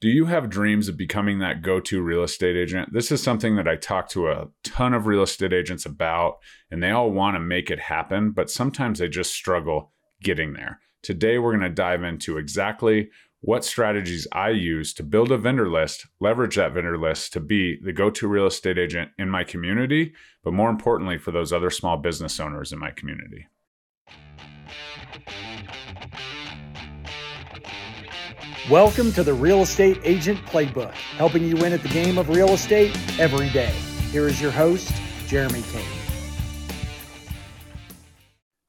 Do you have dreams of becoming that go to real estate agent? This is something that I talk to a ton of real estate agents about, and they all want to make it happen, but sometimes they just struggle getting there. Today, we're going to dive into exactly what strategies I use to build a vendor list, leverage that vendor list to be the go to real estate agent in my community, but more importantly, for those other small business owners in my community. Welcome to the Real Estate Agent Playbook, helping you win at the game of real estate every day. Here is your host, Jeremy Kane.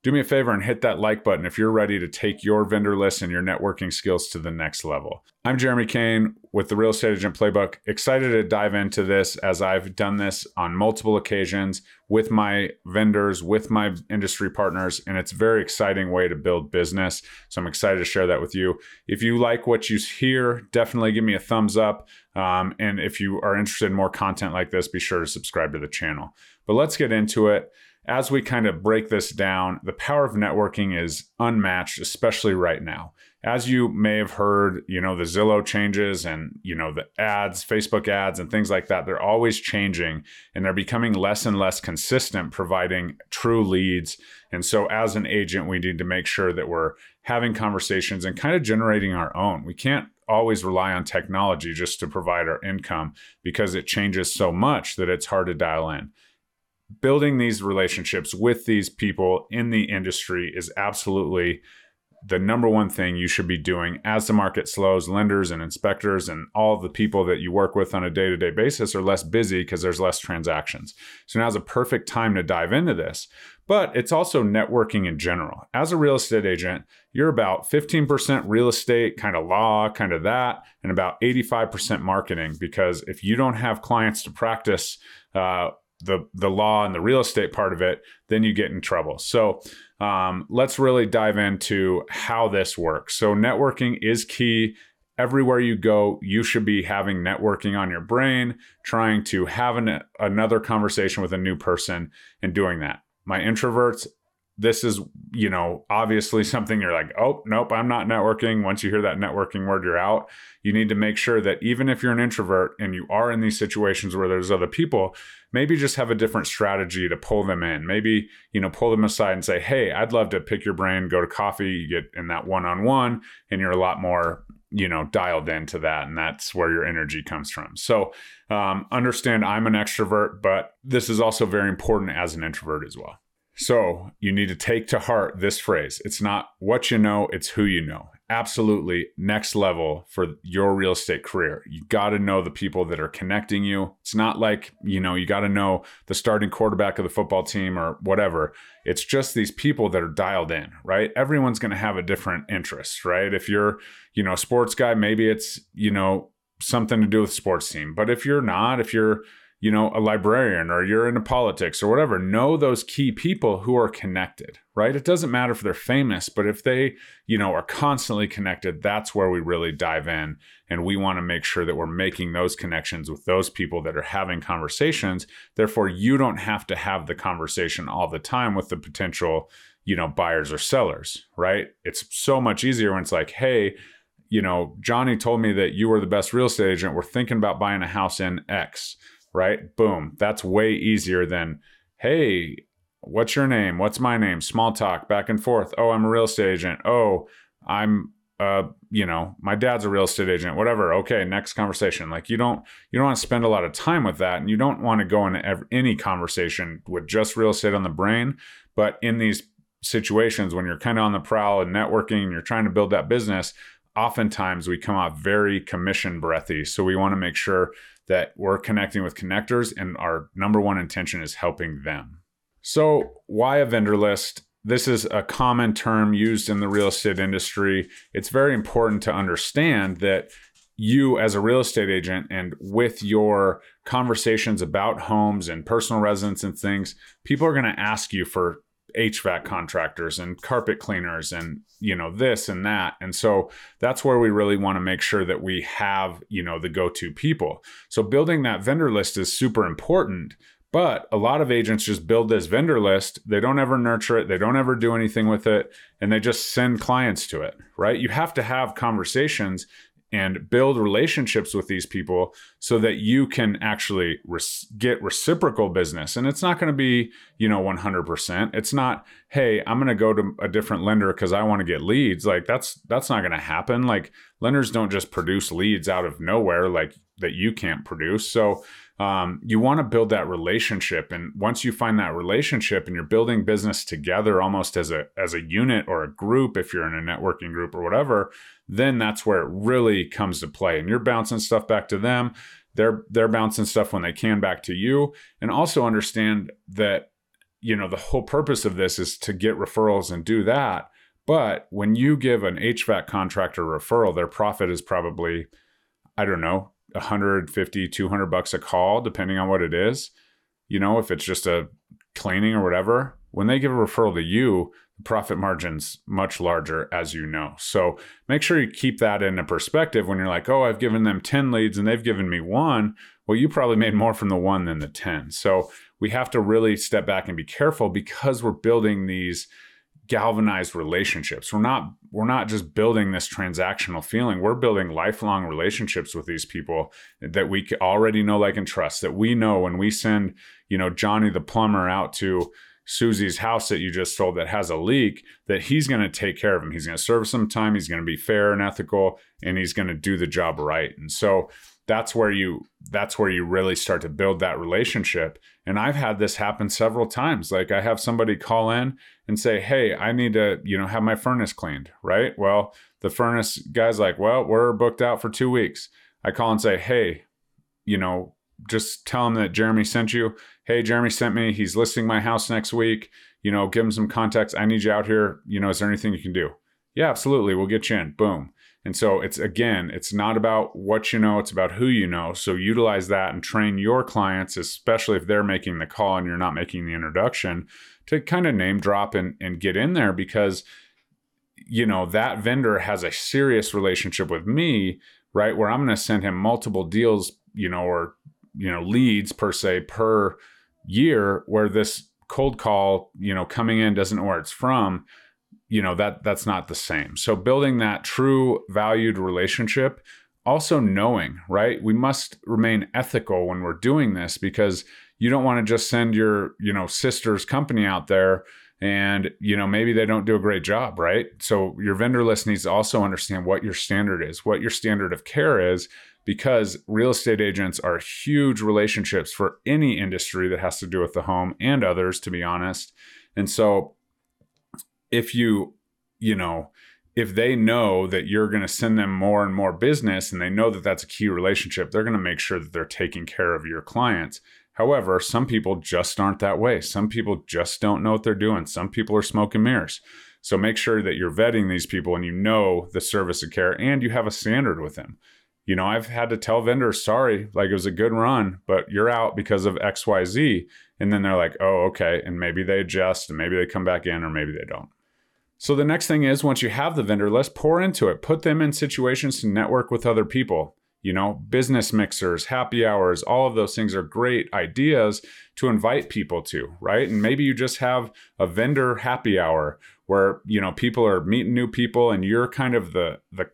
Do me a favor and hit that like button if you're ready to take your vendor list and your networking skills to the next level. I'm Jeremy Kane with the Real Estate Agent Playbook. Excited to dive into this as I've done this on multiple occasions with my vendors, with my industry partners, and it's a very exciting way to build business. So I'm excited to share that with you. If you like what you hear, definitely give me a thumbs up. Um, and if you are interested in more content like this, be sure to subscribe to the channel. But let's get into it as we kind of break this down, the power of networking is unmatched, especially right now. As you may have heard, you know, the Zillow changes and, you know, the ads, Facebook ads and things like that, they're always changing and they're becoming less and less consistent providing true leads. And so as an agent, we need to make sure that we're having conversations and kind of generating our own. We can't always rely on technology just to provide our income because it changes so much that it's hard to dial in building these relationships with these people in the industry is absolutely the number one thing you should be doing as the market slows. Lenders and inspectors and all the people that you work with on a day to day basis are less busy because there's less transactions. So now's a perfect time to dive into this. But it's also networking in general. As a real estate agent, you're about 15% real estate, kind of law, kind of that, and about 85% marketing. Because if you don't have clients to practice, uh, the the law and the real estate part of it, then you get in trouble. So um, let's really dive into how this works. So networking is key. Everywhere you go, you should be having networking on your brain, trying to have an, another conversation with a new person and doing that. My introverts, this is, you know, obviously something you're like, oh, nope, I'm not networking. Once you hear that networking word, you're out. You need to make sure that even if you're an introvert and you are in these situations where there's other people, maybe just have a different strategy to pull them in. Maybe, you know, pull them aside and say, hey, I'd love to pick your brain, go to coffee, you get in that one on one, and you're a lot more you know dialed into that and that's where your energy comes from so um, understand i'm an extrovert but this is also very important as an introvert as well so you need to take to heart this phrase. It's not what you know, it's who you know. Absolutely next level for your real estate career. You got to know the people that are connecting you. It's not like, you know, you got to know the starting quarterback of the football team or whatever. It's just these people that are dialed in, right? Everyone's going to have a different interest, right? If you're, you know, a sports guy, maybe it's, you know, something to do with sports team. But if you're not, if you're, you know, a librarian or you're into politics or whatever, know those key people who are connected, right? It doesn't matter if they're famous, but if they, you know, are constantly connected, that's where we really dive in. And we want to make sure that we're making those connections with those people that are having conversations. Therefore, you don't have to have the conversation all the time with the potential, you know, buyers or sellers, right? It's so much easier when it's like, hey, you know, Johnny told me that you were the best real estate agent. We're thinking about buying a house in X right? Boom. That's way easier than, hey, what's your name? What's my name? Small talk back and forth. Oh, I'm a real estate agent. Oh, I'm uh, you know, my dad's a real estate agent, whatever. Okay, next conversation. Like you don't you don't want to spend a lot of time with that and you don't want to go into any conversation with just real estate on the brain, but in these situations when you're kind of on the prowl and networking and you're trying to build that business, oftentimes we come off very commission breathy. So we want to make sure that we're connecting with connectors and our number one intention is helping them. So, why a vendor list? This is a common term used in the real estate industry. It's very important to understand that you, as a real estate agent, and with your conversations about homes and personal residence and things, people are going to ask you for HVAC contractors and carpet cleaners and you know this and that. And so that's where we really want to make sure that we have you know the go-to people. So building that vendor list is super important but a lot of agents just build this vendor list. They don't ever nurture it. They don't ever do anything with it and they just send clients to it right? You have to have conversations and build relationships with these people so that you can actually res- get reciprocal business. And it's not going to be you know 100% it's not hey i'm going to go to a different lender because i want to get leads. Like that's that's not going to happen. Like lenders don't just produce leads out of nowhere like that you can't produce. So um, you want to build that relationship. And once you find that relationship and you're building business together almost as a as a unit or a group if you're in a networking group or whatever then that's where it really comes to play. And you're bouncing stuff back to them. They're they're bouncing stuff when they can back to you. And also understand that you know the whole purpose of this is to get referrals and do that. But when you give an HVAC contractor referral their profit is probably I don't know 150 200 bucks a call depending on what it is. You know if it's just a cleaning or whatever when they give a referral to you the profit margin's much larger as you know. So make sure you keep that in a perspective when you're like oh i've given them 10 leads and they've given me one. Well you probably made more from the one than the 10 so we have to really step back and be careful because we're building these galvanized relationships. We're not we're not just building this transactional feeling. We're building lifelong relationships with these people that we already know, like, and trust. That we know when we send, you know, Johnny the plumber out to Susie's house that you just sold that has a leak, that he's going to take care of him. He's going to serve some time. He's going to be fair and ethical, and he's going to do the job right. And so that's where you that's where you really start to build that relationship. And i've had this happen several times. Like i have somebody call in and say hey i need to you know have my furnace cleaned right? Well the furnace guy's like well we're booked out for two weeks. I call and say hey you know just tell him that jeremy sent you. Hey jeremy sent me. He's listing my house next week. You know give him some context. I need you out here. You know is there anything you can do? Yeah absolutely. We'll get you in. Boom and so it's again, it's not about what you know, it's about who you know. So utilize that and train your clients, especially if they're making the call and you're not making the introduction, to kind of name drop and, and get in there because you know that vendor has a serious relationship with me, right? Where I'm going to send him multiple deals, you know, or you know, leads per se per year where this cold call, you know, coming in doesn't know where it's from you know that that's not the same. So building that true valued relationship also knowing right? We must remain ethical when we're doing this because you don't want to just send your you know sister's company out there and you know maybe they don't do a great job right? So your vendor list needs to also understand what your standard is what your standard of care is because real estate agents are huge relationships for any industry that has to do with the home and others to be honest. And so if you, you know, if they know that you're going to send them more and more business and they know that that's a key relationship, they're going to make sure that they're taking care of your clients. However, some people just aren't that way. Some people just don't know what they're doing. Some people are smoking mirrors. So make sure that you're vetting these people and you know the service of care and you have a standard with them. You know, I've had to tell vendors, sorry, like it was a good run, but you're out because of XYZ. And then they're like, oh, okay. And maybe they adjust and maybe they come back in or maybe they don't. So the next thing is once you have the vendor list, pour into it. Put them in situations to network with other people. You know, business mixers, happy hours, all of those things are great ideas to invite people to, right? And maybe you just have a vendor happy hour where, you know, people are meeting new people and you're kind of the the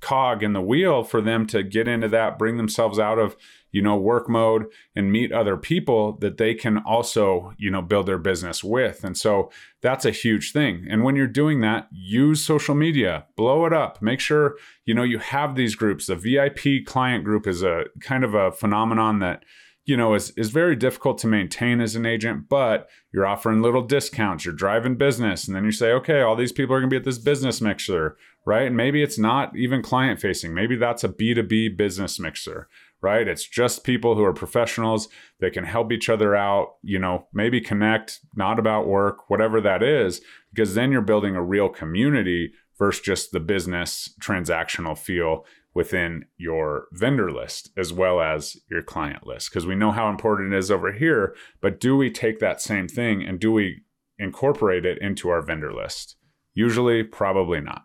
cog in the wheel for them to get into that, bring themselves out of, you know, work mode and meet other people that they can also, you know, build their business with. And so that's a huge thing. And when you're doing that, use social media, blow it up. Make sure, you know, you have these groups. The VIP client group is a kind of a phenomenon that you know is is very difficult to maintain as an agent but you're offering little discounts you're driving business and then you say okay all these people are going to be at this business mixer right and maybe it's not even client facing maybe that's a b2b business mixer right? It's just people who are professionals that can help each other out you know maybe connect not about work whatever that is because then you're building a real community versus just the business transactional feel within your vendor list as well as your client list. Because we know how important it is over here but do we take that same thing and do we incorporate it into our vendor list? Usually probably not.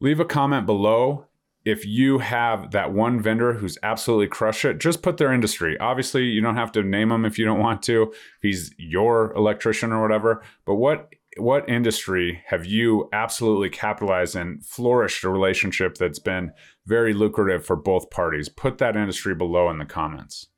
Leave a comment below if you have that one vendor who's absolutely crushed it, just put their industry. Obviously, you don't have to name them if you don't want to, if he's your electrician or whatever. But what what industry have you absolutely capitalized and flourished a relationship that's been very lucrative for both parties? Put that industry below in the comments.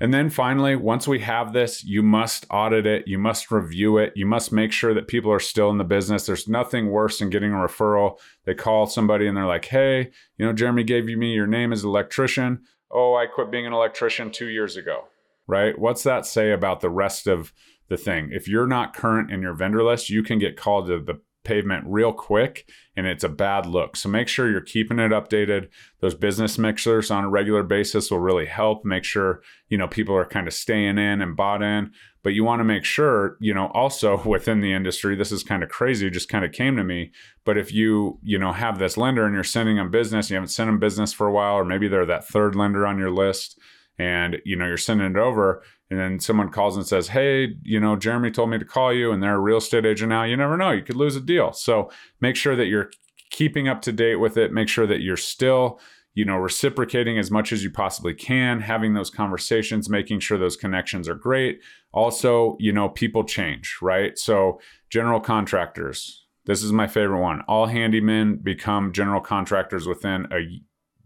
And then finally, once we have this, you must audit it, you must review it, you must make sure that people are still in the business. There's nothing worse than getting a referral. They call somebody and they're like, hey, you know, Jeremy gave you me your name as an electrician. Oh, I quit being an electrician two years ago, right? What's that say about the rest of the thing? If you're not current in your vendor list, you can get called to the pavement real quick and it's a bad look. So make sure you're keeping it updated. Those business mixers on a regular basis will really help make sure, you know, people are kind of staying in and bought in. But you want to make sure, you know, also within the industry, this is kind of crazy, just kind of came to me. But if you, you know, have this lender and you're sending them business, you haven't sent them business for a while, or maybe they're that third lender on your list and you know you're sending it over and then someone calls and says hey you know jeremy told me to call you and they're a real estate agent now. You never know you could lose a deal. So make sure that you're keeping up to date with it. Make sure that you're still you know reciprocating as much as you possibly can having those conversations making sure those connections are great. Also you know people change right? So general contractors this is my favorite one. All handymen become general contractors within a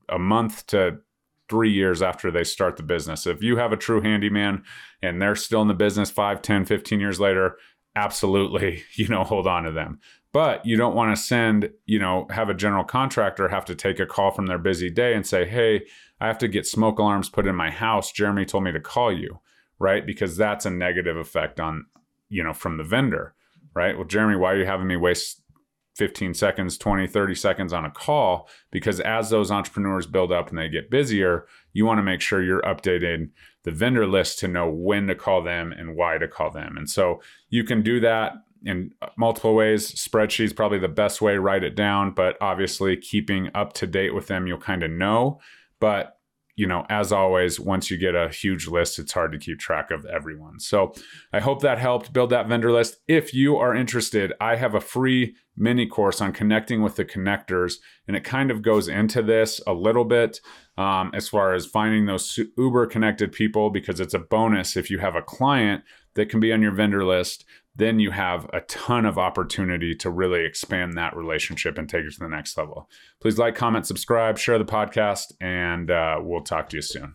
a month to three years after they start the business. If you have a true handyman and they're still in the business 5, 10, 15 years later, absolutely, you know, hold on to them. But you don't want to send, you know, have a general contractor have to take a call from their busy day and say, hey, I have to get smoke alarms put in my house. Jeremy told me to call you, right? Because that's a negative effect on, you know, from the vendor, right? Well, Jeremy, why are you having me waste 15 seconds, 20, 30 seconds on a call because as those entrepreneurs build up and they get busier, you want to make sure you're updating the vendor list to know when to call them and why to call them. And so you can do that in uh, multiple ways. Spreadsheets probably the best way, write it down, but obviously keeping up to date with them, you'll kind of know. But you know, as always, once you get a huge list, it's hard to keep track of everyone. So I hope that helped build that vendor list. If you are interested, I have a free mini course on connecting with the connectors, and it kind of goes into this a little bit um, as far as finding those uber connected people because it's a bonus if you have a client that can be on your vendor list then you have a ton of opportunity to really expand that relationship and take it to the next level. Please like, comment, subscribe, share the podcast, and uh, we'll talk to you soon.